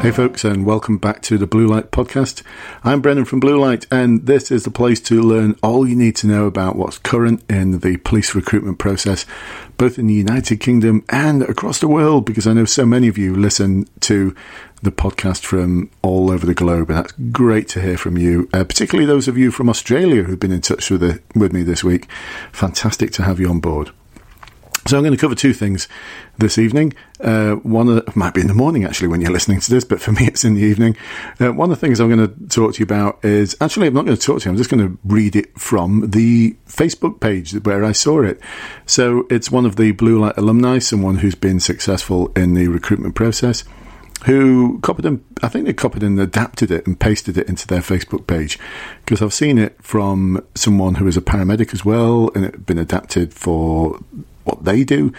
Hey, folks, and welcome back to the Blue Light Podcast. I'm Brendan from Blue Light, and this is the place to learn all you need to know about what's current in the police recruitment process, both in the United Kingdom and across the world, because I know so many of you listen to the podcast from all over the globe, and that's great to hear from you, uh, particularly those of you from Australia who've been in touch with, the, with me this week. Fantastic to have you on board. So I'm going to cover two things this evening. Uh, one might be in the morning actually when you're listening to this, but for me it's in the evening. Uh, one of the things I'm going to talk to you about is actually I'm not going to talk to you. I'm just going to read it from the Facebook page where I saw it. So it's one of the Blue Light alumni, someone who's been successful in the recruitment process. Who copied and I think they copied and adapted it and pasted it into their Facebook page because I've seen it from someone who is a paramedic as well, and it had been adapted for what they do.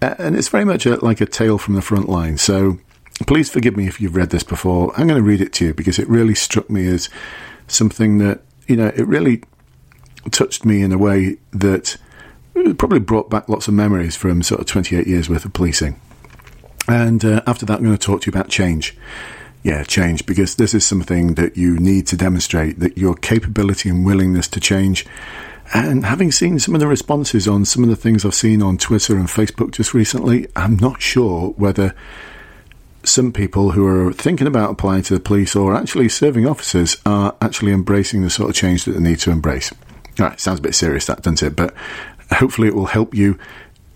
And it's very much a, like a tale from the front line. So please forgive me if you've read this before. I'm going to read it to you because it really struck me as something that, you know, it really touched me in a way that probably brought back lots of memories from sort of 28 years worth of policing. And uh, after that, I'm going to talk to you about change. Yeah, change, because this is something that you need to demonstrate that your capability and willingness to change and having seen some of the responses on some of the things I've seen on Twitter and Facebook just recently, I'm not sure whether some people who are thinking about applying to the police or actually serving officers are actually embracing the sort of change that they need to embrace. All right, sounds a bit serious, that doesn't it? But hopefully, it will help you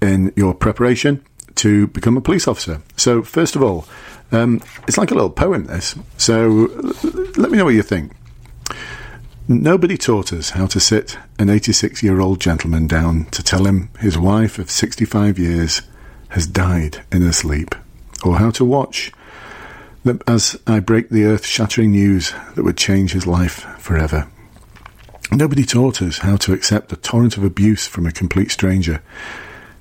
in your preparation to become a police officer. So, first of all, um, it's like a little poem, this. So, let me know what you think. Nobody taught us how to sit an 86 year old gentleman down to tell him his wife of 65 years has died in her sleep, or how to watch as I break the earth shattering news that would change his life forever. Nobody taught us how to accept a torrent of abuse from a complete stranger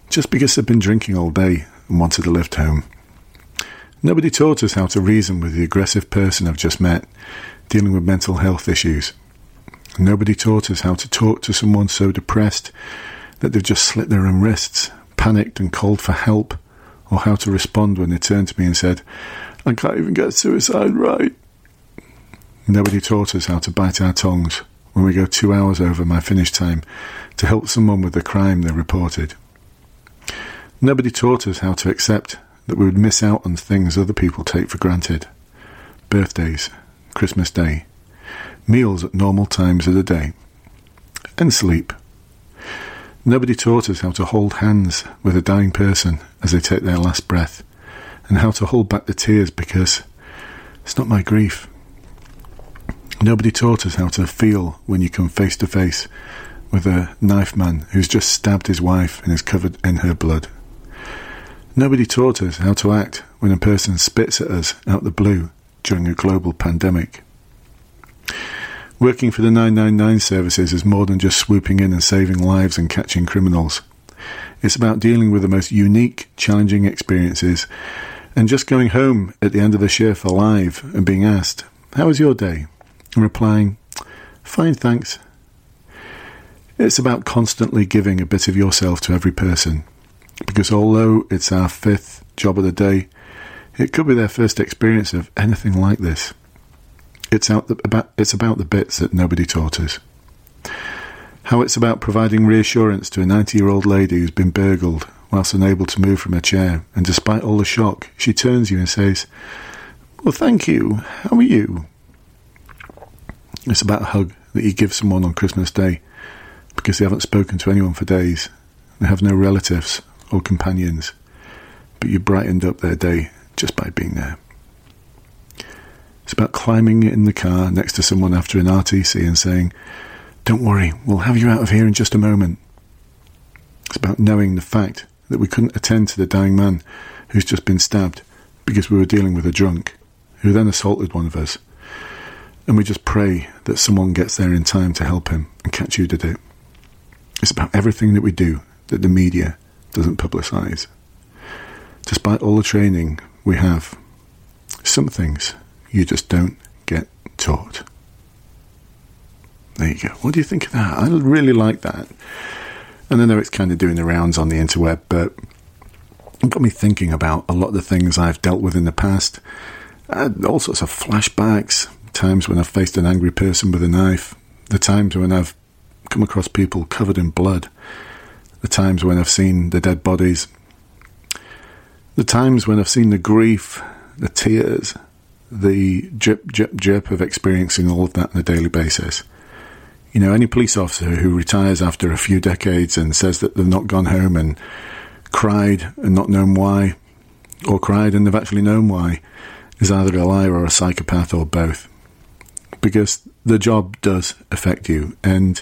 just because they'd been drinking all day and wanted a lift home. Nobody taught us how to reason with the aggressive person I've just met dealing with mental health issues Nobody taught us how to talk to someone so depressed that they've just slit their own wrists, panicked and called for help, or how to respond when they turned to me and said, I can't even get suicide right. Nobody taught us how to bite our tongues when we go two hours over my finish time to help someone with the crime they reported. Nobody taught us how to accept that we would miss out on things other people take for granted birthdays, Christmas Day, meals at normal times of the day, and sleep. Nobody taught us how to hold hands with a dying person as they take their last breath, and how to hold back the tears because it's not my grief. Nobody taught us how to feel when you come face to face with a knife man who's just stabbed his wife and is covered in her blood. Nobody taught us how to act when a person spits at us out the blue during a global pandemic. Working for the 999 services is more than just swooping in and saving lives and catching criminals. It's about dealing with the most unique, challenging experiences and just going home at the end of the shift alive and being asked, How was your day? and replying, Fine, thanks. It's about constantly giving a bit of yourself to every person because although it's our fifth job of the day, it could be their first experience of anything like this. It's, out the, about, it's about the bits that nobody taught us. How it's about providing reassurance to a 90 year old lady who's been burgled whilst unable to move from her chair, and despite all the shock, she turns you and says, Well, thank you. How are you? It's about a hug that you give someone on Christmas Day because they haven't spoken to anyone for days. They have no relatives or companions, but you brightened up their day just by being there. It's about climbing in the car next to someone after an RTC and saying, Don't worry, we'll have you out of here in just a moment. It's about knowing the fact that we couldn't attend to the dying man who's just been stabbed because we were dealing with a drunk who then assaulted one of us. And we just pray that someone gets there in time to help him and catch you did it. It's about everything that we do that the media doesn't publicise. Despite all the training we have, some things you just don't get taught. There you go. What do you think of that? I really like that. And I know it's kind of doing the rounds on the interweb, but it got me thinking about a lot of the things I've dealt with in the past all sorts of flashbacks, times when I've faced an angry person with a knife, the times when I've come across people covered in blood, the times when I've seen the dead bodies, the times when I've seen the grief, the tears, the drip, drip, drip of experiencing all of that on a daily basis. You know, any police officer who retires after a few decades and says that they've not gone home and cried and not known why, or cried and they've actually known why, is either a liar or a psychopath or both. Because the job does affect you, and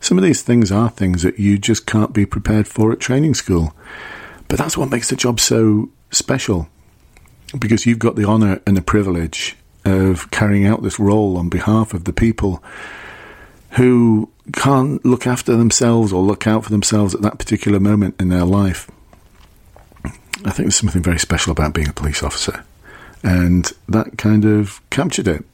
some of these things are things that you just can't be prepared for at training school. But that's what makes the job so special because you've got the honour and the privilege of carrying out this role on behalf of the people who can't look after themselves or look out for themselves at that particular moment in their life. I think there's something very special about being a police officer, and that kind of captured it.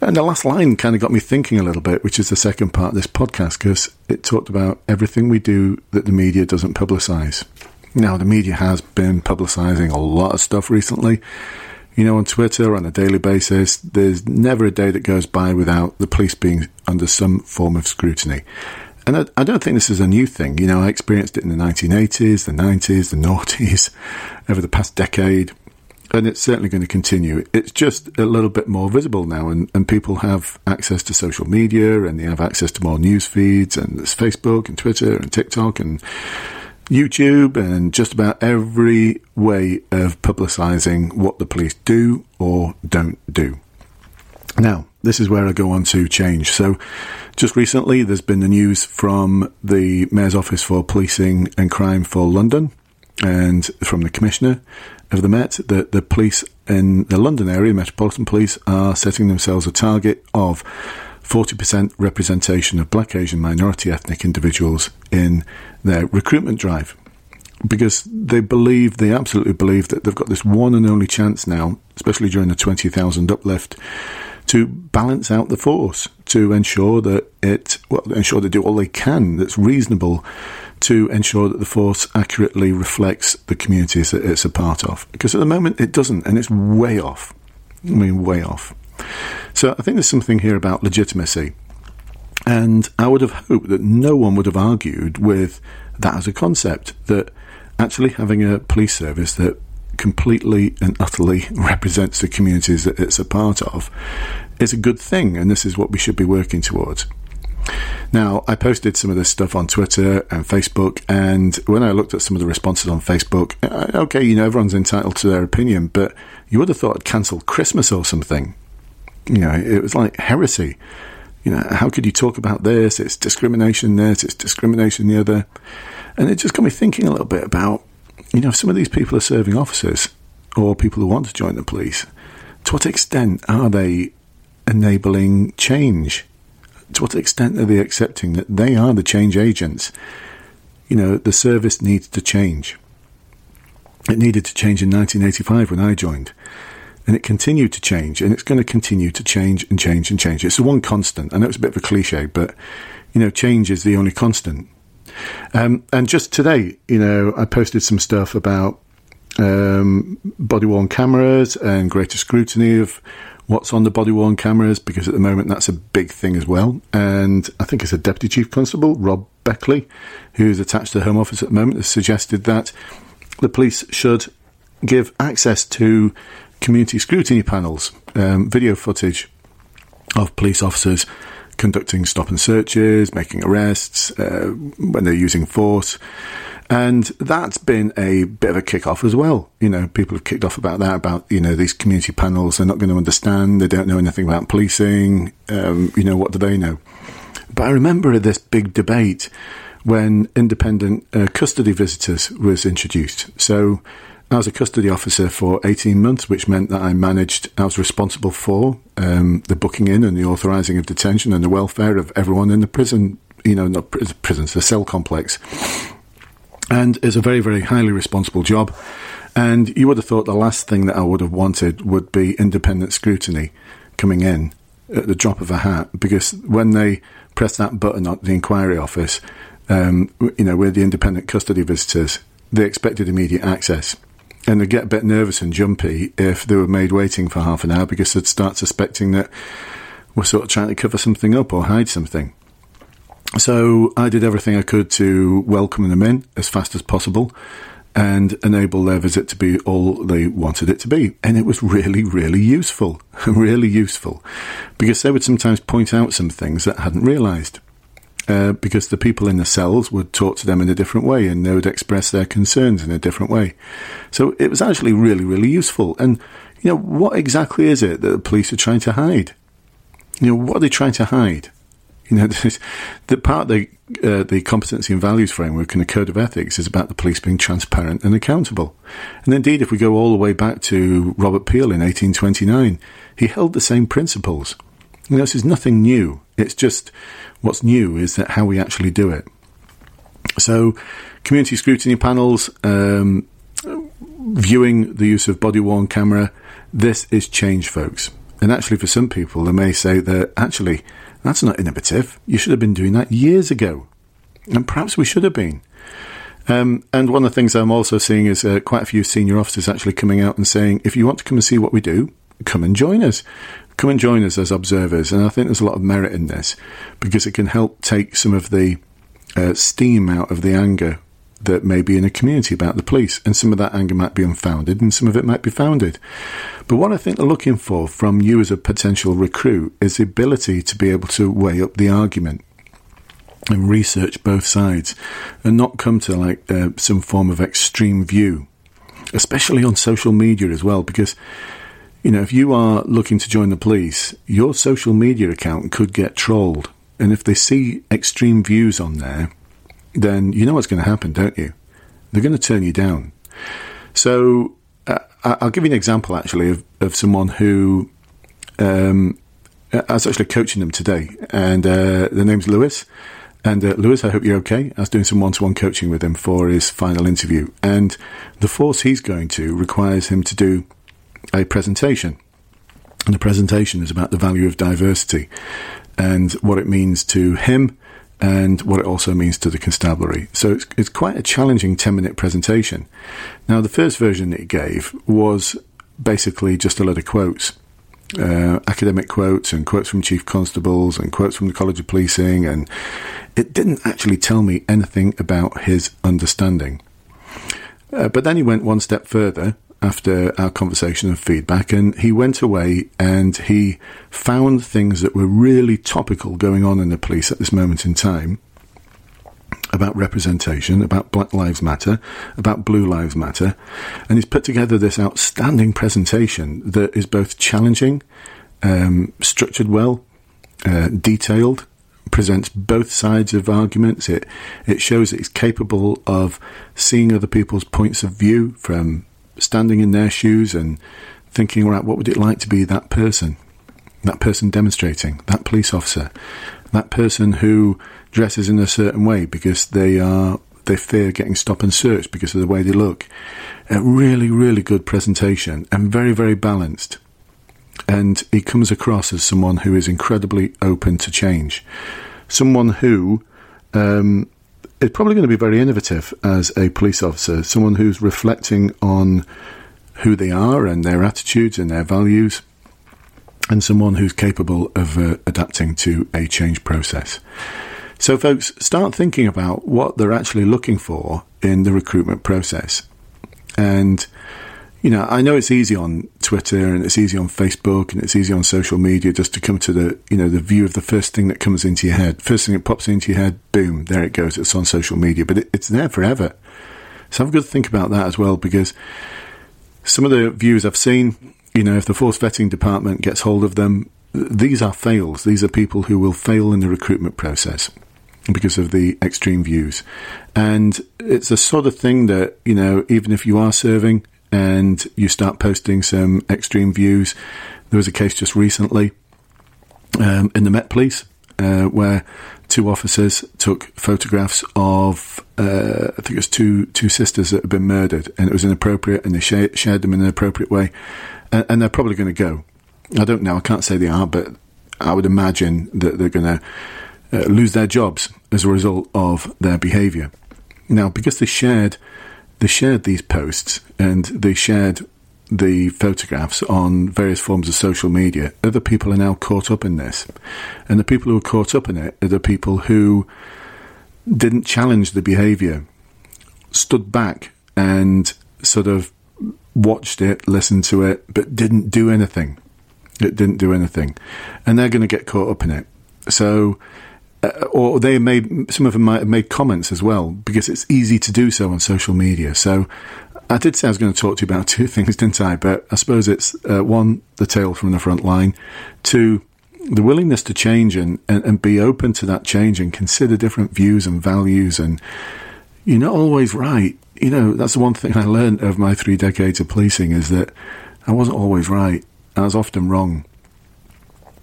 And the last line kind of got me thinking a little bit, which is the second part of this podcast, because it talked about everything we do that the media doesn't publicise. Now, the media has been publicising a lot of stuff recently. You know, on Twitter on a daily basis, there's never a day that goes by without the police being under some form of scrutiny. And I, I, don't think this is a new thing. You know, I experienced it in the 1980s, the 90s, the noughties, over the past decade and it's certainly going to continue. It's just a little bit more visible now, and, and people have access to social media and they have access to more news feeds, and there's Facebook and Twitter and TikTok and YouTube and just about every way of publicising what the police do or don't do. Now, this is where I go on to change. So, just recently, there's been the news from the Mayor's Office for Policing and Crime for London and from the Commissioner of the Met that the police in the London area, the Metropolitan Police, are setting themselves a target of 40% representation of black, Asian, minority ethnic individuals in their recruitment drive. Because they believe, they absolutely believe that they've got this one and only chance now, especially during the 20,000 uplift, to balance out the force, to ensure that it, well, ensure they do all they can that's reasonable to ensure that the force accurately reflects the communities that it's a part of. Because at the moment it doesn't, and it's way off. I mean, way off. So I think there's something here about legitimacy. And I would have hoped that no one would have argued with that as a concept, that actually having a police service that completely and utterly represents the communities that it's a part of is a good thing, and this is what we should be working towards. Now, I posted some of this stuff on Twitter and Facebook, and when I looked at some of the responses on Facebook, okay, you know, everyone's entitled to their opinion, but you would have thought I'd cancelled Christmas or something. You know, it was like heresy. You know, how could you talk about this? It's discrimination this, it's discrimination the other. And it just got me thinking a little bit about, you know, some of these people are serving officers or people who want to join the police. To what extent are they enabling change? to what extent are they accepting that they are the change agents? You know, the service needs to change. It needed to change in 1985 when I joined. And it continued to change, and it's going to continue to change and change and change. It's the one constant. I know it's a bit of a cliche, but, you know, change is the only constant. Um, and just today, you know, I posted some stuff about um, body worn cameras and greater scrutiny of what's on the body worn cameras because at the moment that's a big thing as well. And I think it's a deputy chief constable, Rob Beckley, who's attached to the Home Office at the moment, has suggested that the police should give access to community scrutiny panels, um, video footage of police officers conducting stop and searches, making arrests, uh, when they're using force. And that's been a bit of a kick off as well. You know, people have kicked off about that, about, you know, these community panels. They're not going to understand. They don't know anything about policing. Um, you know, what do they know? But I remember this big debate when independent uh, custody visitors was introduced. So I was a custody officer for 18 months, which meant that I managed, I was responsible for um, the booking in and the authorising of detention and the welfare of everyone in the prison, you know, not prisons, the cell complex and is a very, very highly responsible job. And you would have thought the last thing that I would have wanted would be independent scrutiny coming in at the drop of a hat, because when they press that button at the inquiry office, um, you know, with the independent custody visitors, they expected immediate access. And they'd get a bit nervous and jumpy if they were made waiting for half an hour because they'd start suspecting that we're sort of trying to cover something up or hide something. So I did everything I could to welcome them in as fast as possible and enable their visit to be all they wanted it to be. And it was really, really useful, really useful, because they would sometimes point out some things that I hadn't realised. Uh, because the people in the cells would talk to them in a different way and they would express their concerns in a different way. So it was actually really, really useful. And, you know, what exactly is it that the police are trying to hide? You know, what are they trying to hide? You know, the part the uh, the competency and values framework and the code of ethics is about the police being transparent and accountable. And indeed, if we go all the way back to Robert Peel in 1829, he held the same principles. You know, this is nothing new. It's just what's new is that how we actually do it. So, community scrutiny panels, um, viewing the use of body worn camera, this is change, folks. And actually, for some people, they may say that actually that's not innovative. You should have been doing that years ago. And perhaps we should have been. Um, and one of the things I'm also seeing is uh, quite a few senior officers actually coming out and saying, if you want to come and see what we do, come and join us. Come and join us as observers. And I think there's a lot of merit in this because it can help take some of the uh, steam out of the anger that may be in a community about the police. And some of that anger might be unfounded and some of it might be founded. But what I think they're looking for from you as a potential recruit is the ability to be able to weigh up the argument and research both sides and not come to like uh, some form of extreme view, especially on social media as well, because you know, if you are looking to join the police, your social media account could get trolled. And if they see extreme views on there, then you know what's going to happen, don't you? They're going to turn you down. So uh, I'll give you an example actually of, of someone who um, I was actually coaching them today, and uh, the name's Lewis. And uh, Lewis, I hope you're okay. I was doing some one-to-one coaching with him for his final interview, and the force he's going to requires him to do a presentation. And the presentation is about the value of diversity and what it means to him and what it also means to the constabulary. So it's, it's quite a challenging 10 minute presentation. Now, the first version that he gave was basically just a lot of quotes. Uh, academic quotes and quotes from chief constables and quotes from the College of Policing, and it didn't actually tell me anything about his understanding. Uh, but then he went one step further after our conversation and feedback, and he went away and he found things that were really topical going on in the police at this moment in time about representation, about Black Lives Matter, about Blue Lives Matter, and he's put together this outstanding presentation that is both challenging, um, structured well, uh, detailed, presents both sides of arguments. It it shows that he's capable of seeing other people's points of view from standing in their shoes and thinking, right, what would it like to be that person? That person demonstrating, that police officer, that person who dresses in a certain way because they are they fear getting stopped and searched because of the way they look. A really, really good presentation and very, very balanced. And he comes across as someone who is incredibly open to change. Someone who um, is probably going to be very innovative as a police officer, someone who's reflecting on who they are and their attitudes and their values, and someone who's capable of uh, adapting to a change process. So, folks, start thinking about what they're actually looking for in the recruitment process. And you know, I know it's easy on Twitter and it's easy on Facebook and it's easy on social media just to come to the, you know, the view of the first thing that comes into your head. First thing that pops into your head, boom, there it goes. It's on social media, but it, it's there forever. So I've got to think about that as well because some of the views I've seen, you know, if the force vetting department gets hold of them, these are fails. These are people who will fail in the recruitment process because of the extreme views. And it's the sort of thing that, you know, even if you are serving, and you start posting some extreme views. There was a case just recently um, in the Met Police uh, where two officers took photographs of uh, I think it was two two sisters that had been murdered, and it was inappropriate, and they sh- shared them in an appropriate way, and, and they're probably going to go. I don't know. I can't say they are, but I would imagine that they're going to uh, lose their jobs as a result of their behaviour. Now, because they shared they shared these posts and they shared the photographs on various forms of social media. Other people are now caught up in this. And the people who are caught up in it are the people who didn't challenge the behaviour, stood back and sort of watched it, listened to it, but didn't do anything. It didn't do anything. And they're going to get caught up in it. So, uh, or they made, some of them might have made comments as well, because it's easy to do so on social media. So, I did say I was going to talk to you about two things, didn't I? But I suppose it's uh, one, the tale from the front line, two, the willingness to change and, and, and be open to that change and consider different views and values. And you're not always right. You know, that's the one thing I learned over my three decades of policing is that I wasn't always right. I was often wrong.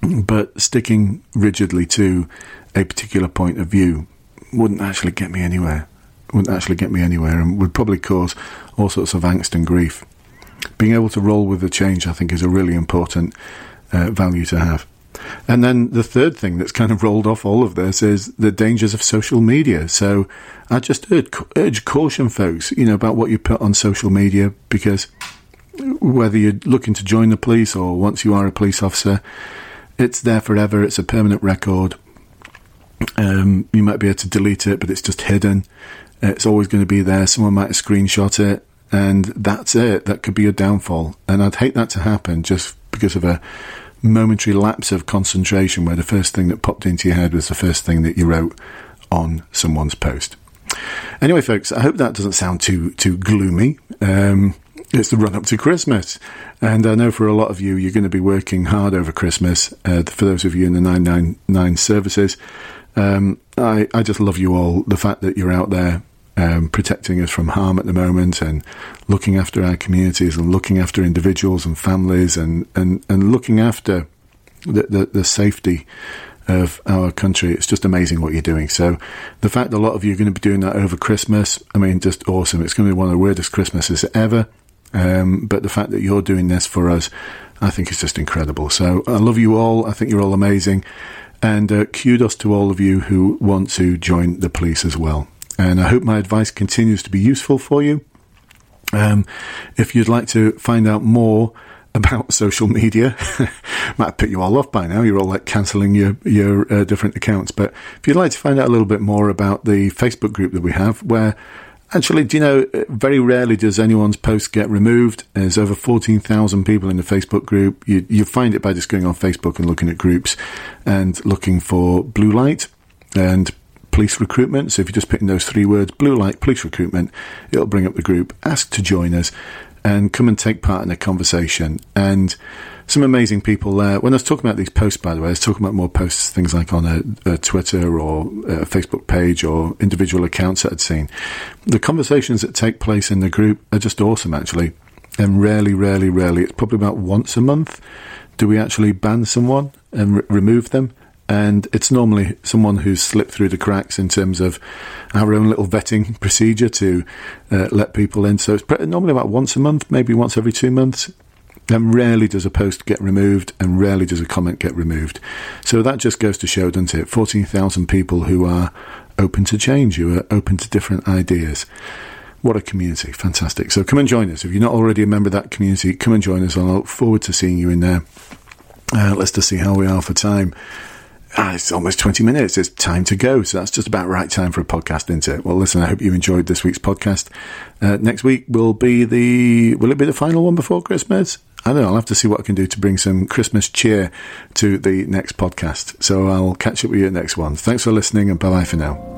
But sticking rigidly to a particular point of view wouldn't actually get me anywhere. Wouldn't actually get me anywhere and would probably cause all sorts of angst and grief. Being able to roll with the change, I think, is a really important uh, value to have. And then the third thing that's kind of rolled off all of this is the dangers of social media. So I just urge, urge caution, folks, you know, about what you put on social media because whether you're looking to join the police or once you are a police officer, it's there forever. It's a permanent record. Um, you might be able to delete it, but it's just hidden. It's always going to be there. Someone might screenshot it, and that's it. That could be a downfall. And I'd hate that to happen just because of a momentary lapse of concentration where the first thing that popped into your head was the first thing that you wrote on someone's post. Anyway, folks, I hope that doesn't sound too too gloomy. Um, it's the run up to Christmas. And I know for a lot of you, you're going to be working hard over Christmas. Uh, for those of you in the 999 services, um, I, I just love you all. The fact that you're out there um, protecting us from harm at the moment and looking after our communities and looking after individuals and families and, and, and looking after the, the, the safety of our country. It's just amazing what you're doing. So the fact that a lot of you are going to be doing that over Christmas, I mean, just awesome. It's going to be one of the weirdest Christmases ever. Um, but the fact that you're doing this for us, I think is just incredible. So I love you all. I think you're all amazing. And uh, kudos to all of you who want to join the police as well. And I hope my advice continues to be useful for you. Um, if you'd like to find out more about social media, might put you all off by now. You're all like cancelling your your uh, different accounts. But if you'd like to find out a little bit more about the Facebook group that we have, where Actually, do you know, uh, very rarely does anyone's post get removed. There's over 14,000 people in the Facebook group. You, you find it by just going on Facebook and looking at groups and looking for blue light and police recruitment. So if you're just put in those three words, blue light, police recruitment, it'll bring up the group. Ask to join us and come and take part in a conversation. And some amazing people there. When I was talking about these posts, by the way, I was talking about more posts, things like on a, a Twitter or a Facebook page or individual accounts that I'd seen. The conversations that take place in the group are just awesome, actually. And rarely, rarely, rarely, it's probably about once a month, do we actually ban someone and re- remove them. And it's normally someone who's slipped through the cracks in terms of our own little vetting procedure to uh, let people in. So it's normally about once a month, maybe once every two months. And rarely does a post get removed, and rarely does a comment get removed. So that just goes to show, doesn't it? 14,000 people who are open to change, who are open to different ideas. What a community. Fantastic. So come and join us. If you're not already a member of that community, come and join us. I look forward to seeing you in there. Uh, let's just see how we are for time. Ah, it's almost 20 minutes. It's time to go. So that's just about right time for a podcast, isn't it? Well, listen, I hope you enjoyed this week's podcast. Uh, next week will be the, will it be the final one before Christmas? I don't know. I'll have to see what I can do to bring some Christmas cheer to the next podcast. So I'll catch up with you at next one. Thanks for listening and bye bye for now.